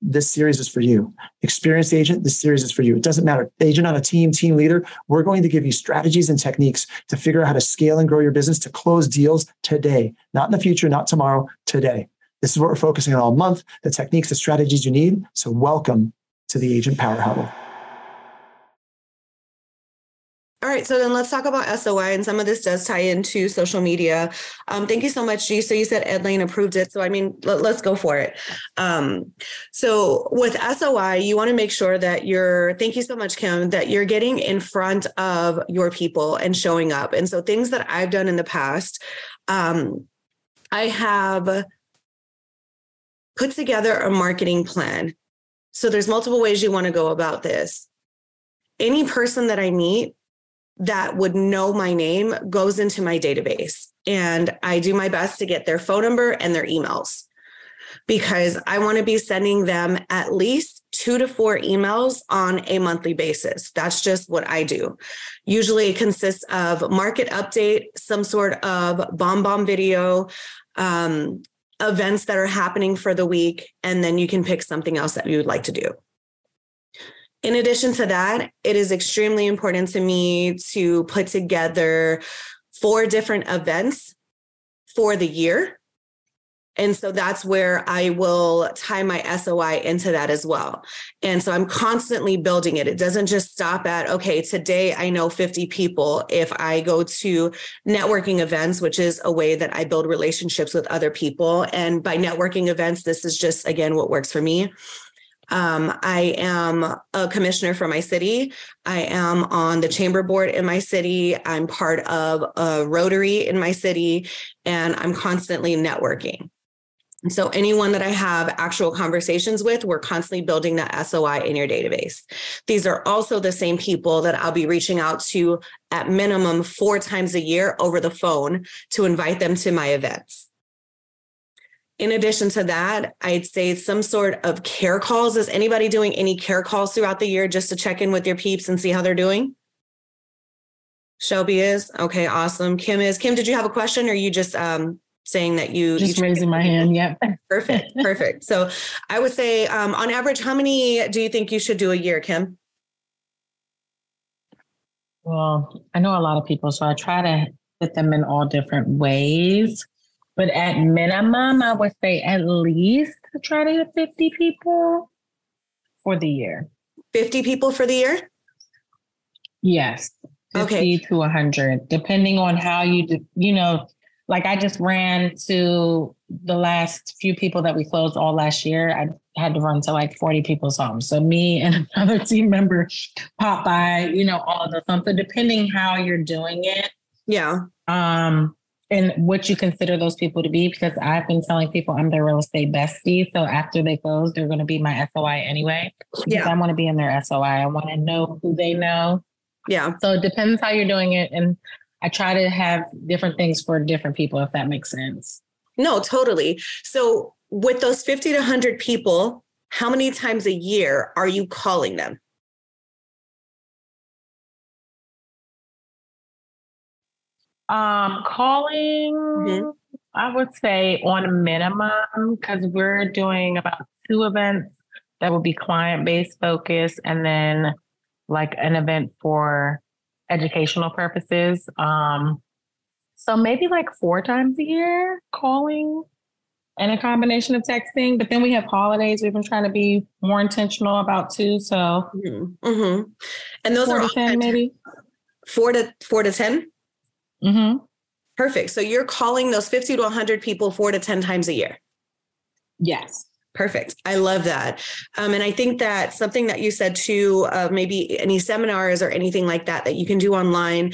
this series is for you. Experienced agent, this series is for you. It doesn't matter. Agent on a team, team leader, we're going to give you strategies and techniques to figure out how to scale and grow your business to close deals today, not in the future, not tomorrow, today. This is what we're focusing on all month the techniques, the strategies you need. So, welcome to the Agent Power Huddle. All right, so then let's talk about SOI, and some of this does tie into social media. Um, thank you so much, G. So you said Ed Lane approved it, so I mean, let, us go for it. Um, so with SOI, you want to make sure that you're. Thank you so much, Kim, that you're getting in front of your people and showing up. And so things that I've done in the past, um, I have put together a marketing plan. So there's multiple ways you want to go about this. Any person that I meet that would know my name goes into my database. And I do my best to get their phone number and their emails because I want to be sending them at least two to four emails on a monthly basis. That's just what I do. Usually it consists of market update, some sort of BombBomb video, um, events that are happening for the week, and then you can pick something else that you would like to do. In addition to that, it is extremely important to me to put together four different events for the year. And so that's where I will tie my SOI into that as well. And so I'm constantly building it. It doesn't just stop at, okay, today I know 50 people. If I go to networking events, which is a way that I build relationships with other people. And by networking events, this is just, again, what works for me. Um, I am a commissioner for my city. I am on the chamber board in my city. I'm part of a Rotary in my city, and I'm constantly networking. And so, anyone that I have actual conversations with, we're constantly building that SOI in your database. These are also the same people that I'll be reaching out to at minimum four times a year over the phone to invite them to my events. In addition to that, I'd say some sort of care calls. Is anybody doing any care calls throughout the year just to check in with your peeps and see how they're doing? Shelby is okay. Awesome. Kim is. Kim, did you have a question, or you just um, saying that you just you raising my hand? Yep. Perfect. Perfect. So I would say, um, on average, how many do you think you should do a year, Kim? Well, I know a lot of people, so I try to hit them in all different ways. But at minimum, I would say at least try to hit 50 people for the year. 50 people for the year? Yes. 50 okay. to 100, depending on how you, you know, like I just ran to the last few people that we closed all last year. I had to run to like 40 people's homes. So me and another team member pop by, you know, all of those. So depending how you're doing it. Yeah. Um, and what you consider those people to be because I've been telling people I'm their real estate bestie. So after they close, they're going to be my SOI anyway. Yeah. I want to be in their SOI. I want to know who they know. Yeah. So it depends how you're doing it. And I try to have different things for different people, if that makes sense. No, totally. So with those 50 to 100 people, how many times a year are you calling them? Um, calling, mm-hmm. I would say on a minimum, because we're doing about two events that will be client based focus and then like an event for educational purposes. Um, so maybe like four times a year calling and a combination of texting. But then we have holidays we've been trying to be more intentional about too. So, mm-hmm. Mm-hmm. and those are 10 maybe four to four to 10. Mm-hmm. Perfect. So you're calling those 50 to 100 people four to 10 times a year. Yes. Perfect. I love that. Um, and I think that something that you said too, uh, maybe any seminars or anything like that that you can do online.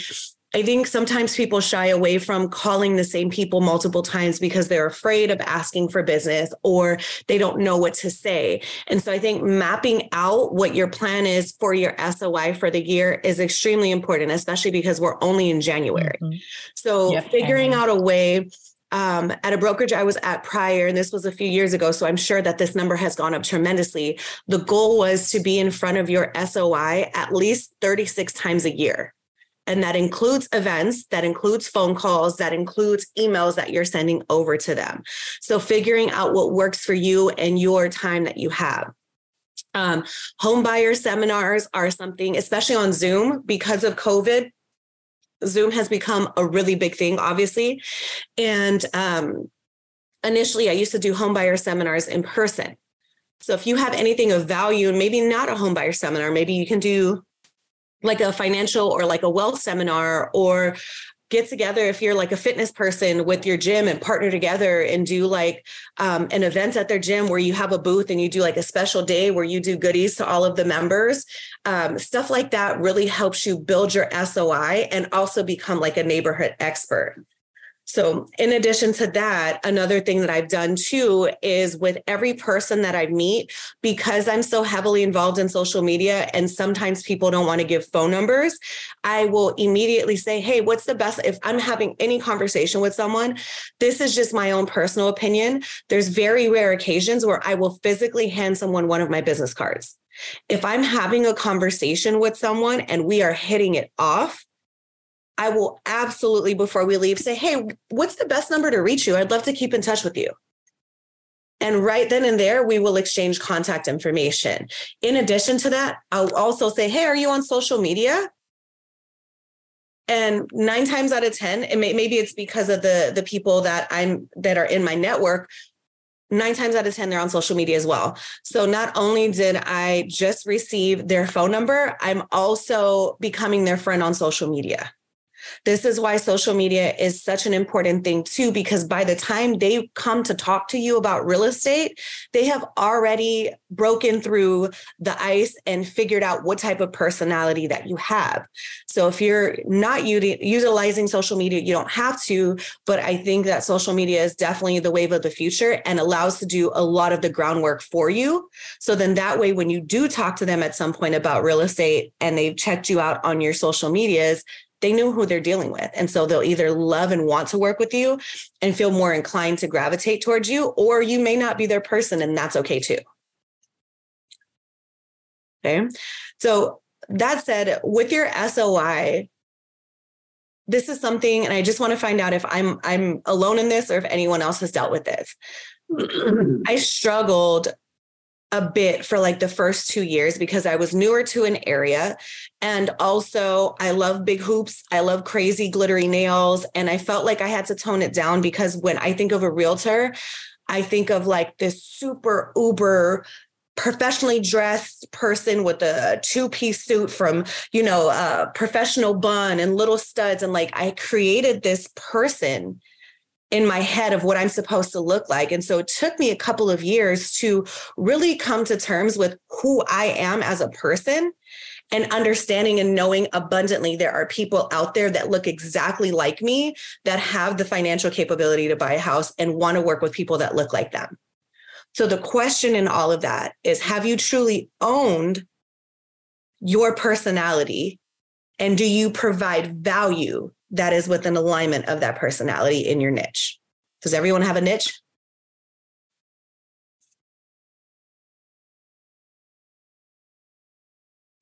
I think sometimes people shy away from calling the same people multiple times because they're afraid of asking for business or they don't know what to say. And so I think mapping out what your plan is for your SOI for the year is extremely important, especially because we're only in January. Mm-hmm. So yep. figuring out a way um, at a brokerage I was at prior, and this was a few years ago, so I'm sure that this number has gone up tremendously. The goal was to be in front of your SOI at least 36 times a year. And that includes events, that includes phone calls, that includes emails that you're sending over to them. So figuring out what works for you and your time that you have. Um, home buyer seminars are something, especially on Zoom, because of COVID. Zoom has become a really big thing, obviously. And um, initially, I used to do home buyer seminars in person. So if you have anything of value, and maybe not a home buyer seminar, maybe you can do like a financial or like a wealth seminar or get together if you're like a fitness person with your gym and partner together and do like um, an event at their gym where you have a booth and you do like a special day where you do goodies to all of the members um, stuff like that really helps you build your soi and also become like a neighborhood expert so, in addition to that, another thing that I've done too is with every person that I meet, because I'm so heavily involved in social media and sometimes people don't want to give phone numbers, I will immediately say, Hey, what's the best? If I'm having any conversation with someone, this is just my own personal opinion. There's very rare occasions where I will physically hand someone one of my business cards. If I'm having a conversation with someone and we are hitting it off, I will absolutely, before we leave, say, Hey, what's the best number to reach you? I'd love to keep in touch with you. And right then and there, we will exchange contact information. In addition to that, I'll also say, Hey, are you on social media? And nine times out of 10, and may, maybe it's because of the, the people that I'm that are in my network, nine times out of 10, they're on social media as well. So not only did I just receive their phone number, I'm also becoming their friend on social media. This is why social media is such an important thing, too, because by the time they come to talk to you about real estate, they have already broken through the ice and figured out what type of personality that you have. So if you're not utilizing social media, you don't have to, but I think that social media is definitely the wave of the future and allows to do a lot of the groundwork for you. So then that way, when you do talk to them at some point about real estate and they've checked you out on your social medias, they know who they're dealing with. And so they'll either love and want to work with you and feel more inclined to gravitate towards you, or you may not be their person, and that's okay too. Okay. So that said, with your SOI, this is something, and I just want to find out if I'm I'm alone in this or if anyone else has dealt with this. I struggled a bit for like the first two years because I was newer to an area. And also, I love big hoops. I love crazy glittery nails. And I felt like I had to tone it down because when I think of a realtor, I think of like this super uber professionally dressed person with a two-piece suit from you know a professional bun and little studs and like i created this person in my head of what I'm supposed to look like. And so it took me a couple of years to really come to terms with who I am as a person and understanding and knowing abundantly there are people out there that look exactly like me that have the financial capability to buy a house and want to work with people that look like them. So the question in all of that is have you truly owned your personality and do you provide value that is with an alignment of that personality in your niche. Does everyone have a niche?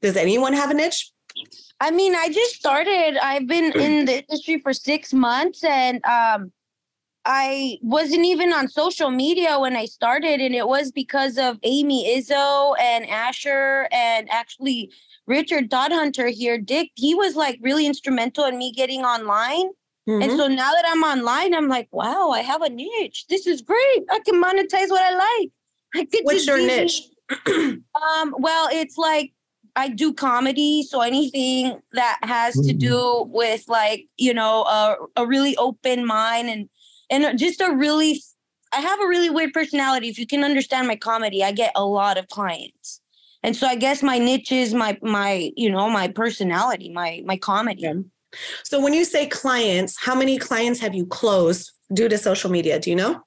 Does anyone have a niche? I mean, I just started. I've been in the industry for six months and um, I wasn't even on social media when I started. And it was because of Amy Izzo and Asher and actually Richard Hunter here, Dick, he was like really instrumental in me getting online. Mm-hmm. And so now that I'm online, I'm like, wow, I have a niche. This is great. I can monetize what I like. I get What's your niche? um, well, it's like I do comedy, so anything that has mm-hmm. to do with like you know a, a really open mind and and just a really I have a really weird personality. If you can understand my comedy, I get a lot of clients and so i guess my niche is my my you know my personality my my comedy yeah. So when you say clients, how many clients have you closed due to social media? Do you know?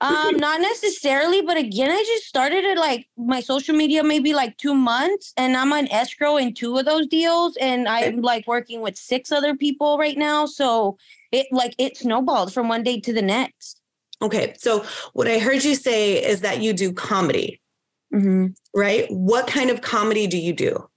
Um, not necessarily, but again, I just started it like my social media maybe like two months, and I'm on escrow in two of those deals, and I'm like working with six other people right now. So it like it snowballed from one day to the next. Okay, so what I heard you say is that you do comedy, Mm-hmm. right? What kind of comedy do you do?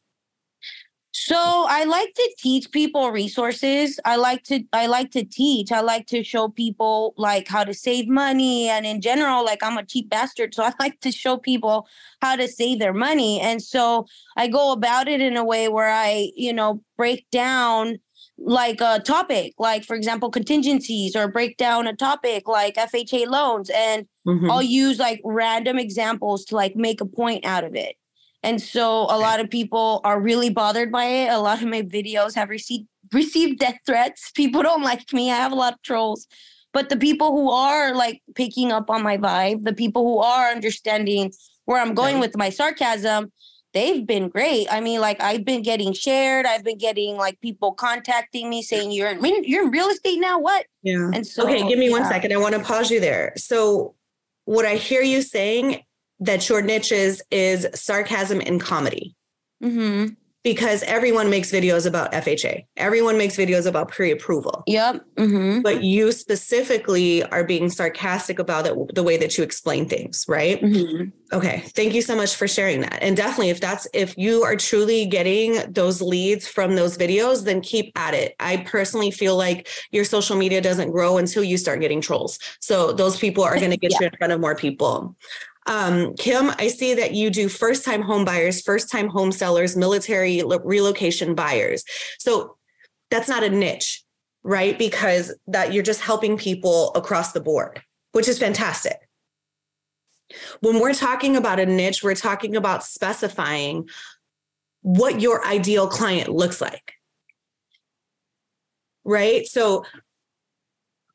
So I like to teach people resources. I like to I like to teach. I like to show people like how to save money and in general like I'm a cheap bastard so I like to show people how to save their money and so I go about it in a way where I, you know, break down like a topic, like for example contingencies or break down a topic like FHA loans and Mhm. I'll use like random examples to like make a point out of it. And so a lot of people are really bothered by it. A lot of my videos have received received death threats. People don't like me. I have a lot of trolls. But the people who are like picking up on my vibe, the people who are understanding where I'm going with my sarcasm, they've been great. I mean, like I've been getting shared. I've been getting like people contacting me saying you're in you're in real estate now. What? Yeah. And so okay, give me one yeah. second. I want to pause you there. So, what I hear you saying that your niche is is sarcasm and comedy Mm-hmm. Because everyone makes videos about FHA. Everyone makes videos about pre-approval. Yep. Mm-hmm. But you specifically are being sarcastic about it, the way that you explain things, right? Mm-hmm. Okay. Thank you so much for sharing that. And definitely if that's if you are truly getting those leads from those videos, then keep at it. I personally feel like your social media doesn't grow until you start getting trolls. So those people are going to get Yeah. you in front of more people. Um, Kim, I see that you do first time home buyers, first time home sellers, military relocation buyers. So that's not a niche, right? Because that you're just helping people across the board, which is fantastic. When we're talking about a niche, we're talking about specifying what your ideal client looks like. Right? So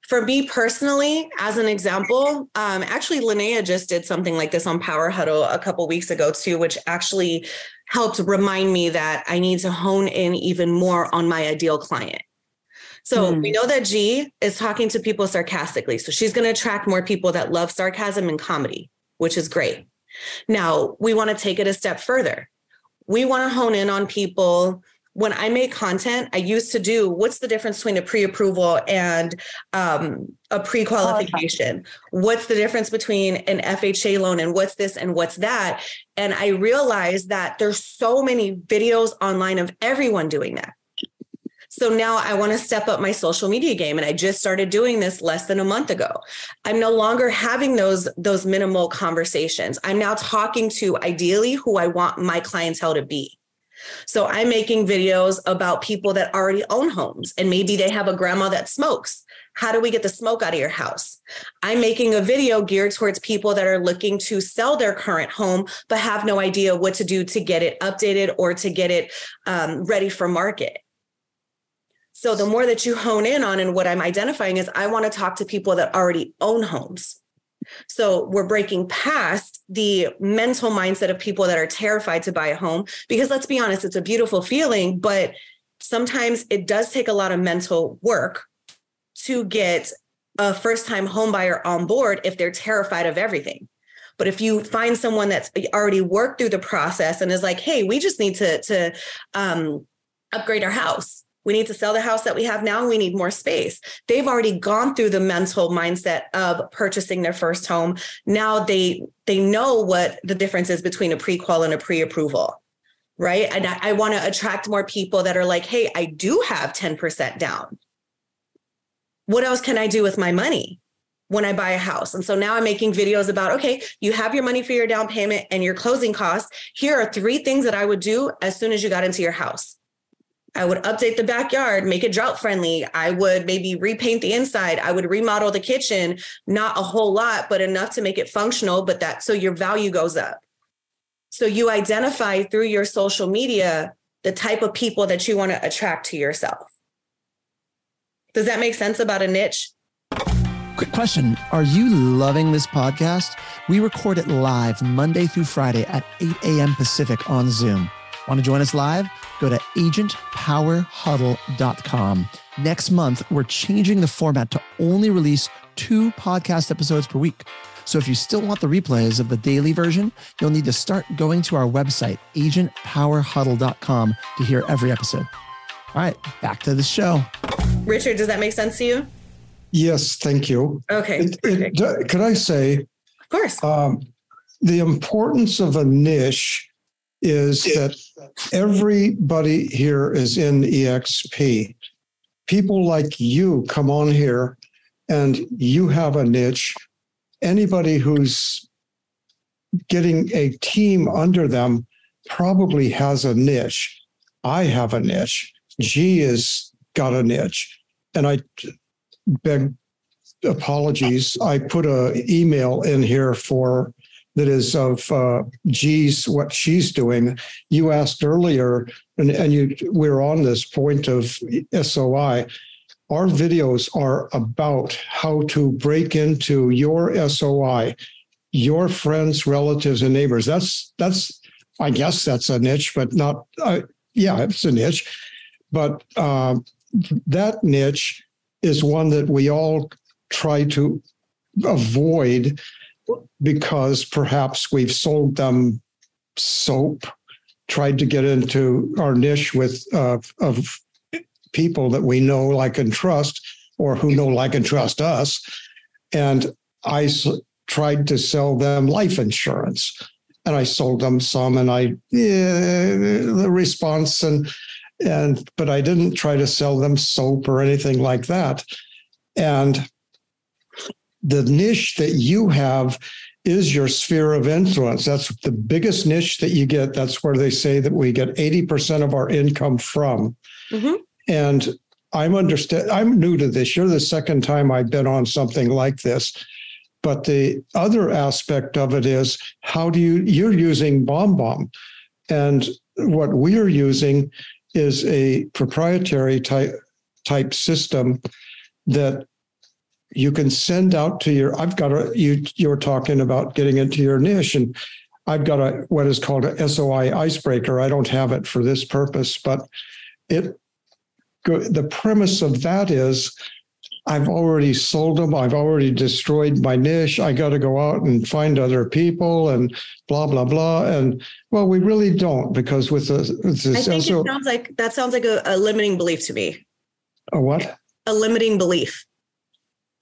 for me personally, as an example, um, actually, Linnea just did something like this on Power Huddle a couple weeks ago too, which actually helped remind me that I need to hone in even more on my ideal client. So Hmm. we know that G is talking to people sarcastically. So she's going to attract more people that love sarcasm and comedy, which is great. Now we want to take it a step further. We want to hone in on people. When I make content, I used to do what's the difference between a pre approval and um, a pre qualification? What's the difference between an FHA loan and what's this and what's that? And I realized that there's so many videos online of everyone doing that. So now I want to step up my social media game and I just started doing this less than a month ago. I'm no longer having those those minimal conversations. I'm now talking to ideally who I want my clientele to be. So I'm making videos about people that already own homes and maybe they have a grandma that smokes. How do we get the smoke out of your house? I'm making a video geared towards people that are looking to sell their current home but have no idea what to do to get it updated or to get it um, ready for market. So the more that you hone in on and what I'm identifying is I want to talk to people that already own homes. So we're breaking past the mental mindset of people that are terrified to buy a home because let's be honest, it's a beautiful feeling, but sometimes it does take a lot of mental work to get a first time home buyer on board if they're terrified of everything. But if you find someone that's already worked through the process and is like, hey, we just need to, to um, upgrade our house. We need to sell the house that we have now. We need more space. They've already gone through the mental mindset of purchasing their first home. Now they they know what the difference is between a pre-qual and a pre-approval. Right. And I, I want to attract more people that are like, hey, I do have 10% down. What else can I do with my money? when I buy a house. And so now I'm making videos about okay, you have your money for your down payment and your closing costs. Here are three things that I would do as soon as you got into your house. I would update the backyard, make it drought friendly. I would maybe repaint the inside. I would remodel the kitchen, not a whole lot, but enough to make it functional, but that so your value goes up. So you identify through your social media the type of people that you want to attract to yourself. Does that make sense about a niche? Quick question Are you loving this podcast? We record it live Monday through Friday at 8 a.m. Pacific on Zoom. Want to join us live? Go to agentpowerhuddle.com. Next month, we're changing the format to only release two podcast episodes per week. So if you still want the replays of the daily version, you'll need to start going to our website, agentpowerhuddle.com, to hear every episode. All right, back to the show. Richard, does that make sense to you? Yes, thank you. Okay. It, it, could I say, of course, um, the importance of a niche is that everybody here is in EXP. People like you come on here and you have a niche. Anybody who's getting a team under them probably has a niche. I have a niche. G has got a niche. And I beg apologies. I put a email in here for that is of uh, G's what she's doing. You asked earlier, and, and you we're on this point of SOI. Our videos are about how to break into your SOI, your friends, relatives, and neighbors. That's that's I guess that's a niche, but not. Uh, yeah, it's a niche, but uh, that niche is one that we all try to avoid because perhaps we've sold them soap, tried to get into our niche with uh, of people that we know, like, and trust, or who know, like, and trust us. And I s- tried to sell them life insurance, and I sold them some, and I yeah, the response and and but I didn't try to sell them soap or anything like that. And the niche that you have is your sphere of influence. That's the biggest niche that you get. That's where they say that we get 80% of our income from. Mhm. And I'm understand I'm new to this. You're the second time I've been on something like this. But the other aspect of it is how do you you're using BombBomb. And what we're using is a proprietary type type system that you can send out to your i've got a you you're talking about getting into your niche and i've got a what is called a soi icebreaker. I don't have it for this purpose but it the premise of that is i've already sold them i've already destroyed my niche. I got to go out and find other people and blah blah blah. And well we really don't because with, the, with I this think SO, it sounds like that sounds like a, a limiting belief to me. a what? A limiting belief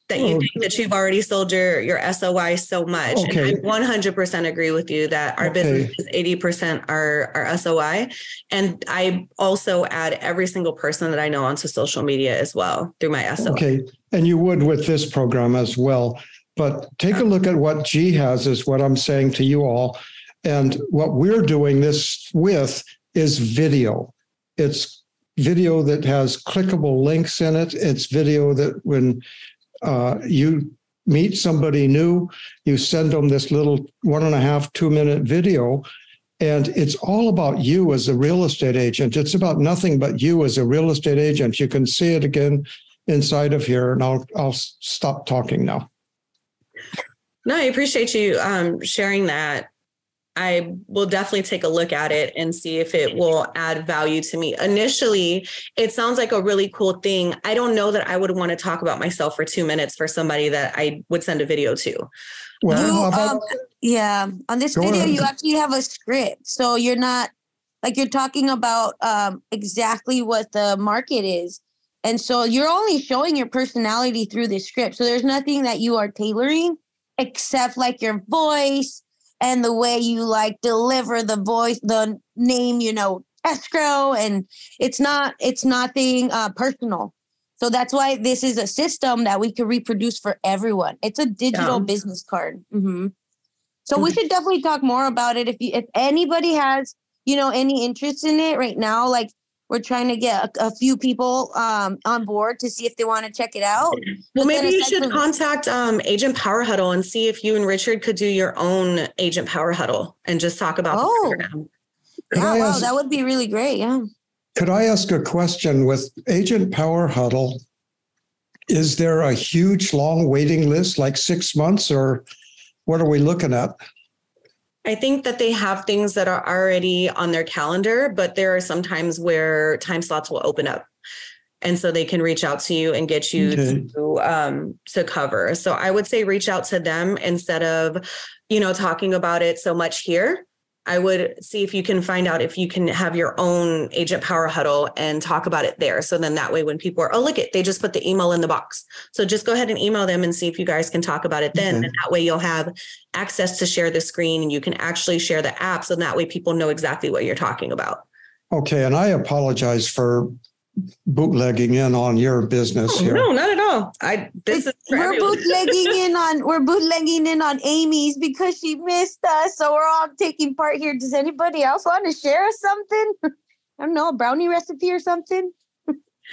that you Oh. think that you've already sold your your SOI so much. Okay. And I 100% agree with you that our Okay. business is 80% our our SOI. And I also add every single person that I know onto social media as well through my SOI. Okay, and you would with this program as well. But take a look at what G has, is what I'm saying to you all. And what we're doing this with is video. It's video that has clickable links in it. It's video that when uh, you meet somebody new, you send them this little one and a half, two minute video. And it's all about you as a real estate agent. It's about nothing but you as a real estate agent. You can see it again inside of here, and I'll I'll stop talking now. No, I appreciate you um, sharing that. I will definitely take a look at it and see if it will add value to me. Initially, it sounds like a really cool thing. I don't know that I would want to talk about myself for two minutes for somebody that I would send a video to. Well, You, um, yeah, on this Go video, ahead. you actually have a script. So you're not like you're talking about um, exactly what the market is. And so you're only showing your personality through this script. So there's nothing that you are tailoring except like your voice and the way you like deliver the voice, the name, you know, escrow. And it's not, it's nothing uh, personal. So that's why this is a system that we can reproduce for everyone. It's a digital Yeah. business card. hmm So we should definitely talk more about it. If you, if anybody has, you know, any interest in it right now, like we're trying to get a, a few people um, on board to see if they want to check it out. Well, But maybe you should essentially- contact um, Agent Power Huddle and see if you and Richard could do your own Agent Power Huddle and just talk about Oh. the program. Could Yeah, wow, ask- that would be really great. Yeah. Could I ask a question with Agent Power Huddle? Is there a huge long waiting list, like six months, or what are we looking at? I think that they have things that are already on their calendar, but there are some times where time slots will open up. And so they can reach out to you and get you Okay. to um to cover. So I would say reach out to them instead of, you know, talking about it so much here. I would see if you can find out if you can have your own agent power huddle and talk about it there. So then that way, when people are, oh, look it, they just put the email in the box. So just go ahead and email them and see if you guys can talk about it then. Okay. And that way you'll have access to share the screen and you can actually share the app. So that way people know exactly what you're talking about. Okay, and I apologize for bootlegging in on your business here. No, not at all. I this is we're everyone. bootlegging in on we're bootlegging in on Amy's because she missed us. So we're all taking part here. Does anybody else want to share something? I don't know, a brownie recipe or something.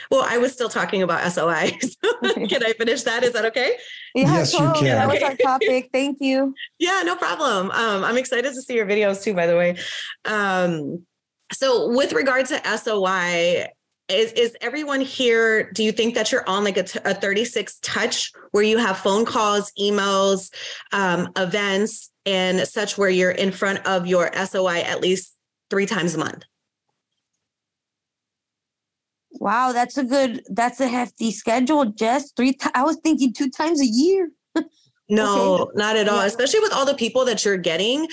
Well, I was still talking about SOI. So can I finish that? Is that okay? Yeah, Yes, you can. That was our topic. Thank you. Yeah, no problem. Um, I'm excited to see your videos too, by the way. Um, so with regard to SOI, is, is everyone here, do you think that you're on like a, t- a 36 touch where you have phone calls, emails, um, events and such where you're in front of your SOI at least three times a month? Wow, that's a good. That's a hefty schedule. Jess, three. Ti- I was thinking two times a year. No, not at all. Yeah. Especially with all the people that you're getting.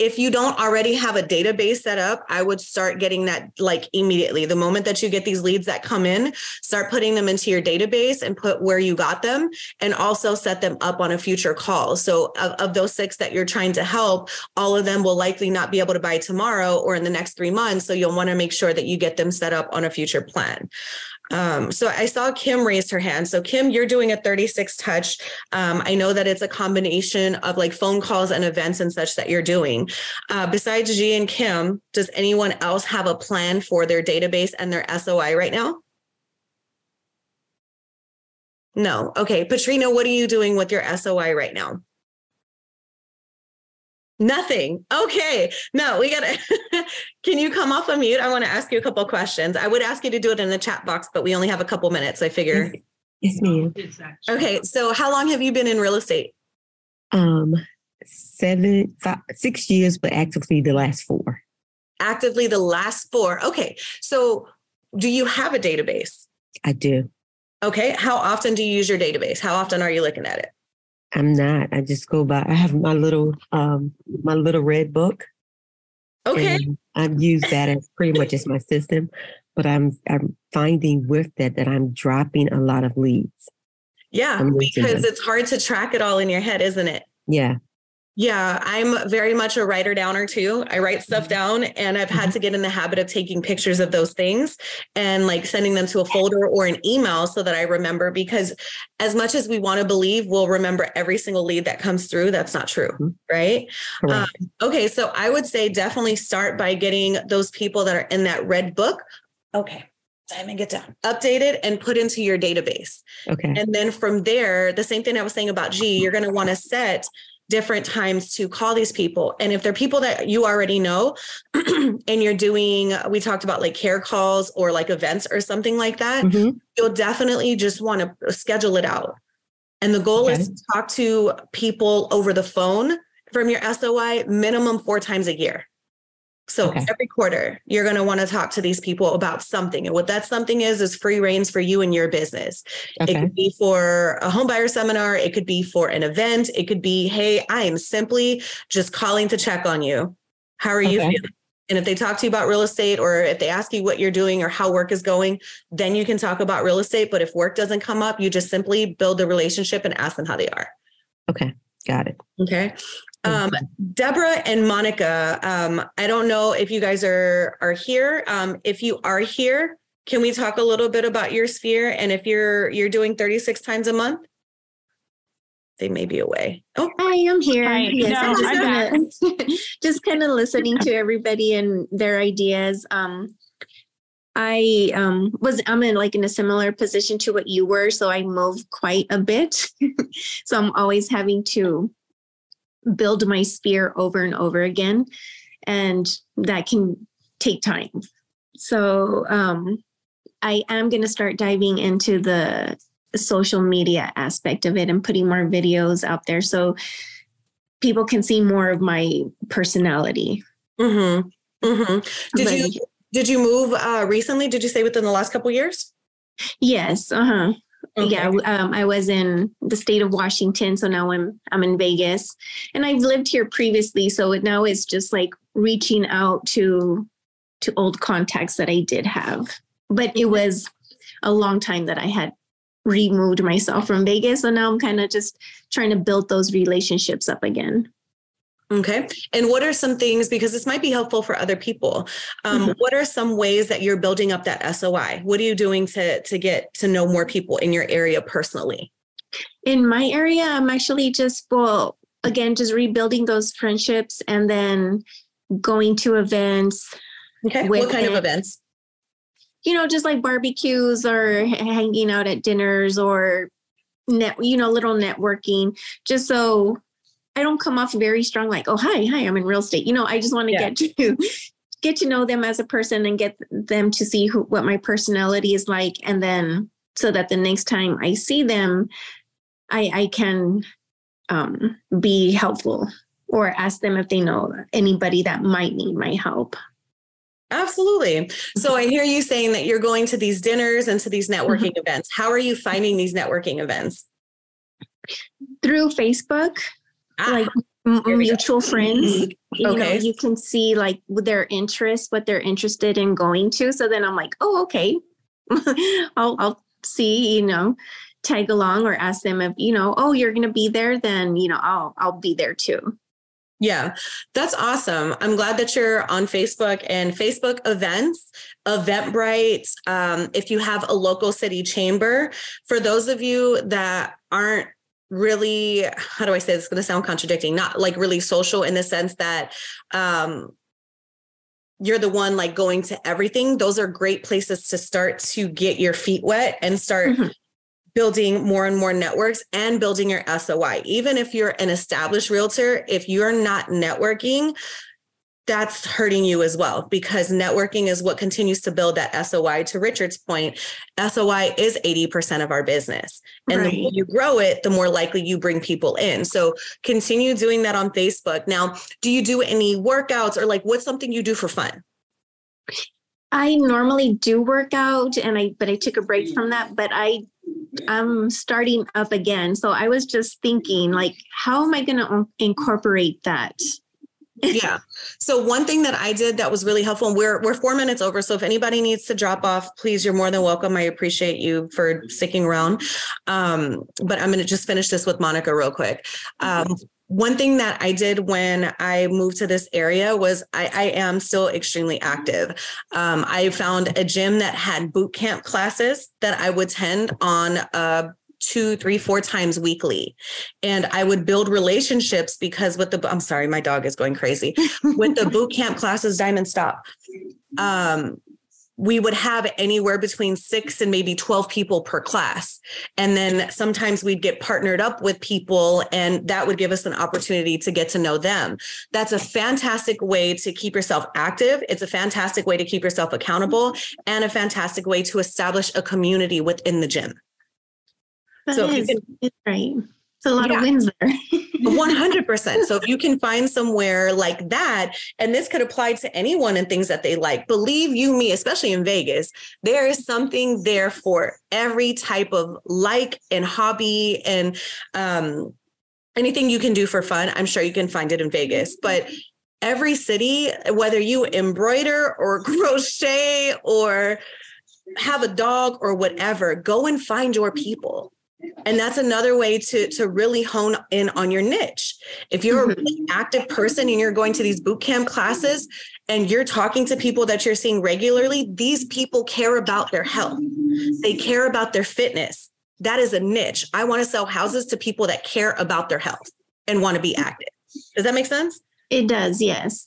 If you don't already have a database set up, I would start getting that like immediately. The moment that you get these leads that come in, start putting them into your database and put where you got them and also set them up on a future call. So, of, of those six that you're trying to help, all of them will likely not be able to buy tomorrow or in the next three months. So, you'll want to make sure that you get them set up on a future plan. Um, so I saw Kim raise her hand. So Kim, you're doing a 36 touch. Um, I know that it's a combination of like phone calls and events and such that you're doing. Uh, besides G and Kim, does anyone else have a plan for their database and their SOI right now? No. Okay. Patrina, what are you doing with your SOI right now? Nothing. Okay. No, we got to. Can you come off of mute? I want to ask you a couple questions. I would ask you to do it in the chat box, but we only have a couple minutes. I figure. Yes, ma'am. Okay. So, how long have you been in real estate? Um, seven, five, six years, but actively the last four. Actively the last four. Okay. So, do you have a database? I do. Okay. How often do you use your database? How often are you looking at it? I'm not. I just go by. I have my little, um, my little red book. Okay. I've used that as pretty much as my system, but I'm I'm finding with that that I'm dropping a lot of leads. Yeah. Because them. it's hard to track it all in your head, isn't it? Yeah. Yeah, I'm very much a writer downer too. I write stuff mm-hmm. down and I've had to mm-hmm. get in the habit of taking pictures of those things and like sending them to a folder or an email so that I remember because as much as we want to believe we'll remember every single lead that comes through, that's not true, Mhm. right? Correct. Um, okay, so I would say definitely start by getting those people that are in that red book. Okay. Simon, get down. Updated and put into your database. okay. And then from there, the same thing I was saying about G, you're going to want to set different times to call these people. And if they're people that you already know and you're doing, we talked about like care calls or like events or something like that, Mhm. you'll definitely just want to schedule it out. And the goal is to talk to people over the phone from your SOI minimum four times a year. So Okay. every quarter, you're going to want to talk to these people about something. And what that something is, is free reigns for you and your business. It could be for a home buyer seminar. It could be for an event. It could be, hey, I am simply just calling to check on you. How are you feeling? And if they talk to you about real estate or if they ask you what you're doing or how work is going, then you can talk about real estate. But if work doesn't come up, you just simply build a relationship and ask them how they are. Okay. Got it. Okay. Um, Deborah and Monica, um, I don't know if you guys are are here. Um, if you are here, can we talk a little bit about your sphere and if you're you're doing 36 times a month? They may be away. Oh, Hi, I'm here. Hi. Yes, I'm No, just I'm kinda, just kind of listening to everybody and their ideas. Um, I um was I'm in like in a similar position to what you were, so I move quite a bit. so I'm always having to build my sphere over and over again, and that can take time. So um, I am going to start diving into the social media aspect of it and putting more videos out there. So people can see more of my personality. Mm-hmm. Mm-hmm. Did But- you did you move uh, recently? Did you say within the last couple years? Yes. Uh huh. Okay. Yeah. Um, I was in the state of Washington, so now I'm I'm in Vegas, and I've lived here previously. So it, now it's just like reaching out to to old contacts that I did have, but it was a long time that I had removed myself from Vegas. So now I'm kind of just trying to build those relationships up again. Okay. And what are some things, because this might be helpful for other people, um, Mhm. what are some ways that you're building up that SOI? What are you doing to, to get to know more people in your area personally? In my area, I'm actually just well, again, just rebuilding those friendships and then going to events, Okay. What kind of events? you know, just like barbecues or hanging out at dinners or net, you know, little networking, just so I don't come off very strong, like, oh, hi, hi, I'm in real estate. You know, I just want to Yeah. get to get to know them as a person and get them to see who, what my personality is like. And then so that the next time I see them, I, I can um, be helpful or ask them if they know anybody that might need my help. Absolutely. So I hear you saying that you're going to these dinners and to these networking events. How are you finding these networking events? Through Facebook, Ah, like m- Here go. mutual friends. You know, you can see like their interests, what they're interested in going to. So then I'm like, oh, okay. I'll I'll see, you know, tag along or ask them if, you know, oh, you're gonna be there, then you know, I'll I'll be there too. Yeah, that's awesome. I'm glad that you're on Facebook and Facebook events, Eventbrite. Um, if you have a local city chamber, for those of you that aren't really, how do I say this? It's going to sound contradicting, not like really social in the sense that um, you're the one like going to everything. Those are great places to start to get your feet wet and start Mhm. building more and more networks and building your SOI. Even if you're an established realtor, if you're not networking, that's hurting you as well because networking is what continues to build that SOI. To Richard's point, SOI is 80% of our business. And the more you grow it, the more likely you bring people in. So continue doing that on Facebook. Now, do you do any workouts or like what's something you do for fun? I normally do work out and I but I took a break from that, but I I'm starting up again. So I was just thinking like how am I going to incorporate that? Yeah. So one thing that I did that was really helpful, and we're we're four minutes over. So if anybody needs to drop off, please, you're more than welcome. I appreciate you for sticking around. Um, but I'm gonna just finish this with Monica real quick. Um, one thing that I did when I moved to this area was I, I am still extremely active. Um, I found a gym that had boot camp classes that I would attend on uh, two, three, four times weekly. And I would build relationships because with the, I'm sorry, my dog is going crazy. with the boot camp classes, Diamond Stop, um, we would have anywhere between six and maybe 12 people per class. And then sometimes we'd get partnered up with people, and that would give us an opportunity to get to know them. That's a fantastic way to keep yourself active. It's a fantastic way to keep yourself accountable, and a fantastic way to establish a community within the gym. That So is- can- it's right. It's a lot Yeah. of wins there. 100%. So if you can find somewhere like that, and this could apply to anyone and things that they like, believe you me, especially in Vegas, there is something there for every type of like and hobby and um, anything you can do for fun. I'm sure you can find it in Vegas, but every city, whether you embroider or crochet or have a dog or whatever, go and find your people. And that's another way to to really hone in on your niche. If you're a Mhm. really active person and you're going to these boot camp classes and you're talking to people that you're seeing regularly, these people care about their health. They care about their fitness. That is a niche. I want to sell houses to people that care about their health and want to be active. Does that make sense? It does, yes.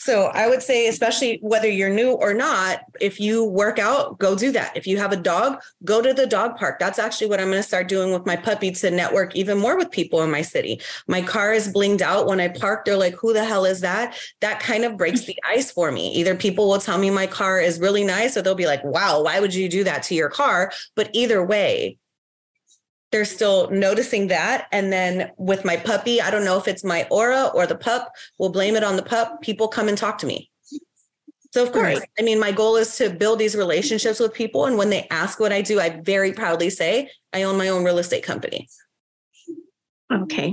So I would say, especially whether you're new or not, if you work out, go do that. If you have a dog, go to the dog park. That's actually what I'm going to start doing with my puppy to network even more with people in my city. My car is blinged out when I park. They're like, who the hell is that? That kind of breaks the ice for me. Either people will tell me my car is really nice or they'll be like, wow, why would you do that to your car? But either way, they're still noticing that. And then with my puppy, I don't know if it's my aura or the pup, we'll blame it on the pup. People come and talk to me. So, of course, I mean, my goal is to build these relationships with people. And when they ask what I do, I very proudly say I own my own real estate company. Okay.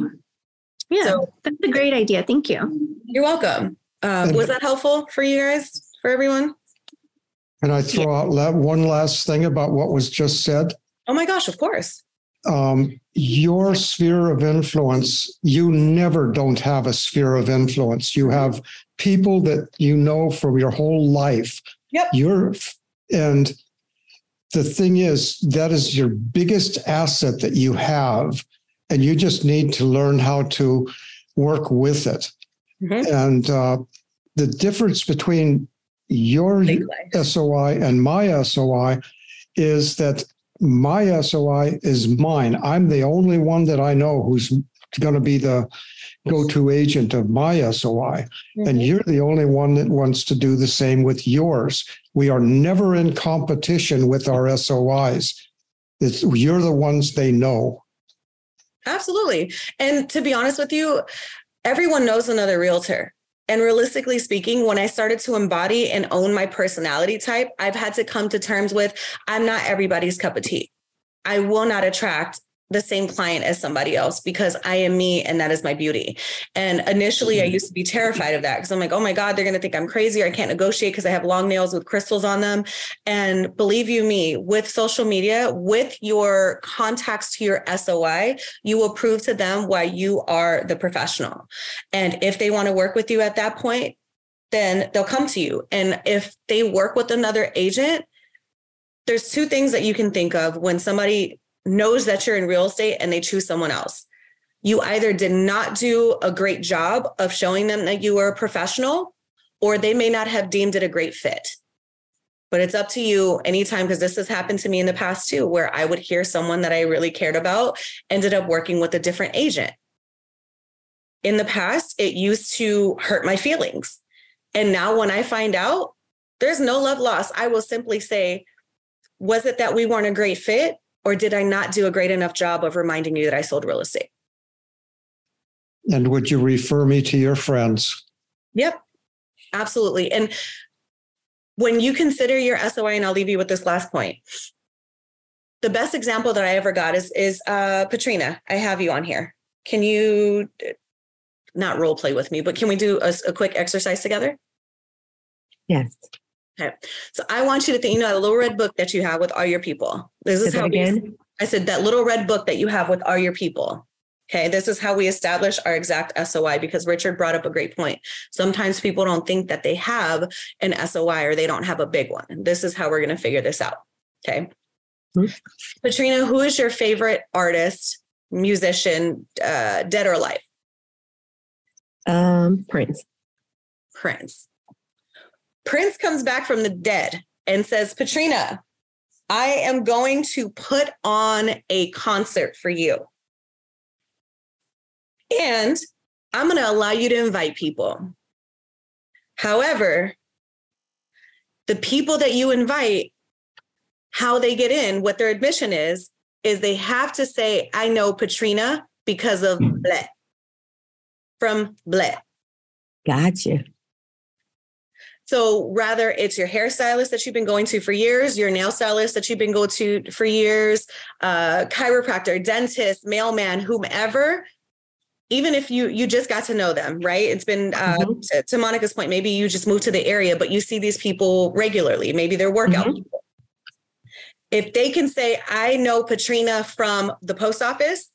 Yeah, So- that's a great idea. Thank you. You're welcome. Um, was that helpful for you guys, for everyone? Can I throw out one last thing about what was just said? Oh my gosh, of course. Um, your sphere of influence, you never don't have a sphere of influence. You have people that you know from your whole life. Yep. You're, and the thing is, that is your biggest asset that you have. And you just need to learn how to work with it. Mhm. And uh, the difference between your. SOI and my SOI is that my SOI is mine. I'm the only one that I know who's going to be the go to agent of my SOI. And mm-hmm. you're the only one that wants to do the same with yours. We are never in competition with our SOIs. It's, you're the ones they know. Absolutely. And to be honest with you, everyone knows another realtor. And realistically speaking, when I started to embody and own my personality type, I've had to come to terms with I'm not everybody's cup of tea. I will not attract the same client as somebody else because I am me and that is my beauty. And initially, I mm-hmm. used to be terrified of that because I'm like, oh my God, they're going to think I'm crazy or I can't negotiate because I have long nails with crystals on them. And believe you me, with social media, with your contacts to your SOI, you will prove to them why you are the professional. And if they want to work with you at that point, then they'll come to you. And if they work with another agent, there's two things that you can think of when somebody knows that you're in real estate and they choose someone else. You either did not do a great job of showing them that you were a professional, or they may not have deemed it a great fit. But it's up to you anytime, because this has happened to me in the past too, where I would hear someone that I really cared about ended up working with a different agent. In the past, it used to hurt my feelings. And now when I find out, there's no love lost. I will simply say, was it that we weren't a great fit? Or did I not do a great enough job of reminding you that I sold real estate? And would you refer me to your friends? Yep, absolutely. And when you consider your SOI, and I'll leave you with this last point. The best example that I ever got is is uh, Patrina. I have you on here. Can you not role play with me, but can we do a, a quick exercise together? Yes. Okay. So I want you to think, you know, that little red book that you have with all your people. This Say is how we. I said that little red book that you have with all your people. Okay. This is how we establish our exact SOI because Richard brought up a great point. Sometimes people don't think that they have an SOI or they don't have a big one. This is how we're going to figure this out. Okay. Mhm. Patrina, who is your favorite artist, musician, uh, dead or alive? Um, Prince. Prince. Prince comes back from the dead and says, Patrina, I am going to put on a concert for you. And I'm going to allow you to invite people. However, the people that you invite, how they get in, what their admission is, is they have to say, I know Patrina because of hmm. Bleh. From Bleh. Gotcha. So rather it's your hairstylist that you've been going to for years, your nail stylist that you've been going to for years, uh, chiropractor, dentist, mailman, whomever. Even if you you just got to know them, right? It's been uh, to, to Monica's point. Maybe you just moved to the area, but you see these people regularly. Maybe they're workout Mhm. people. If they can say, "I know Patrina from the post office,"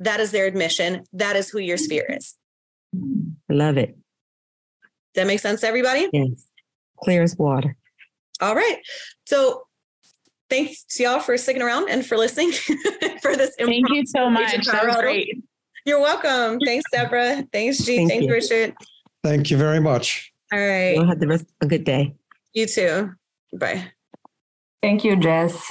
that is their admission. That is who your sphere is. I love it. Does that makes sense to everybody? Yes. Clear as water. All right. So thanks to y'all for sticking around and for listening for this. Thank you so much. That was great. You're welcome. Thanks, Deborah. Thanks, G. Thank Thanks, you. Richard. Thank you very much. All right. You'll have the rest a good day. You too. Bye. Thank you, Jess.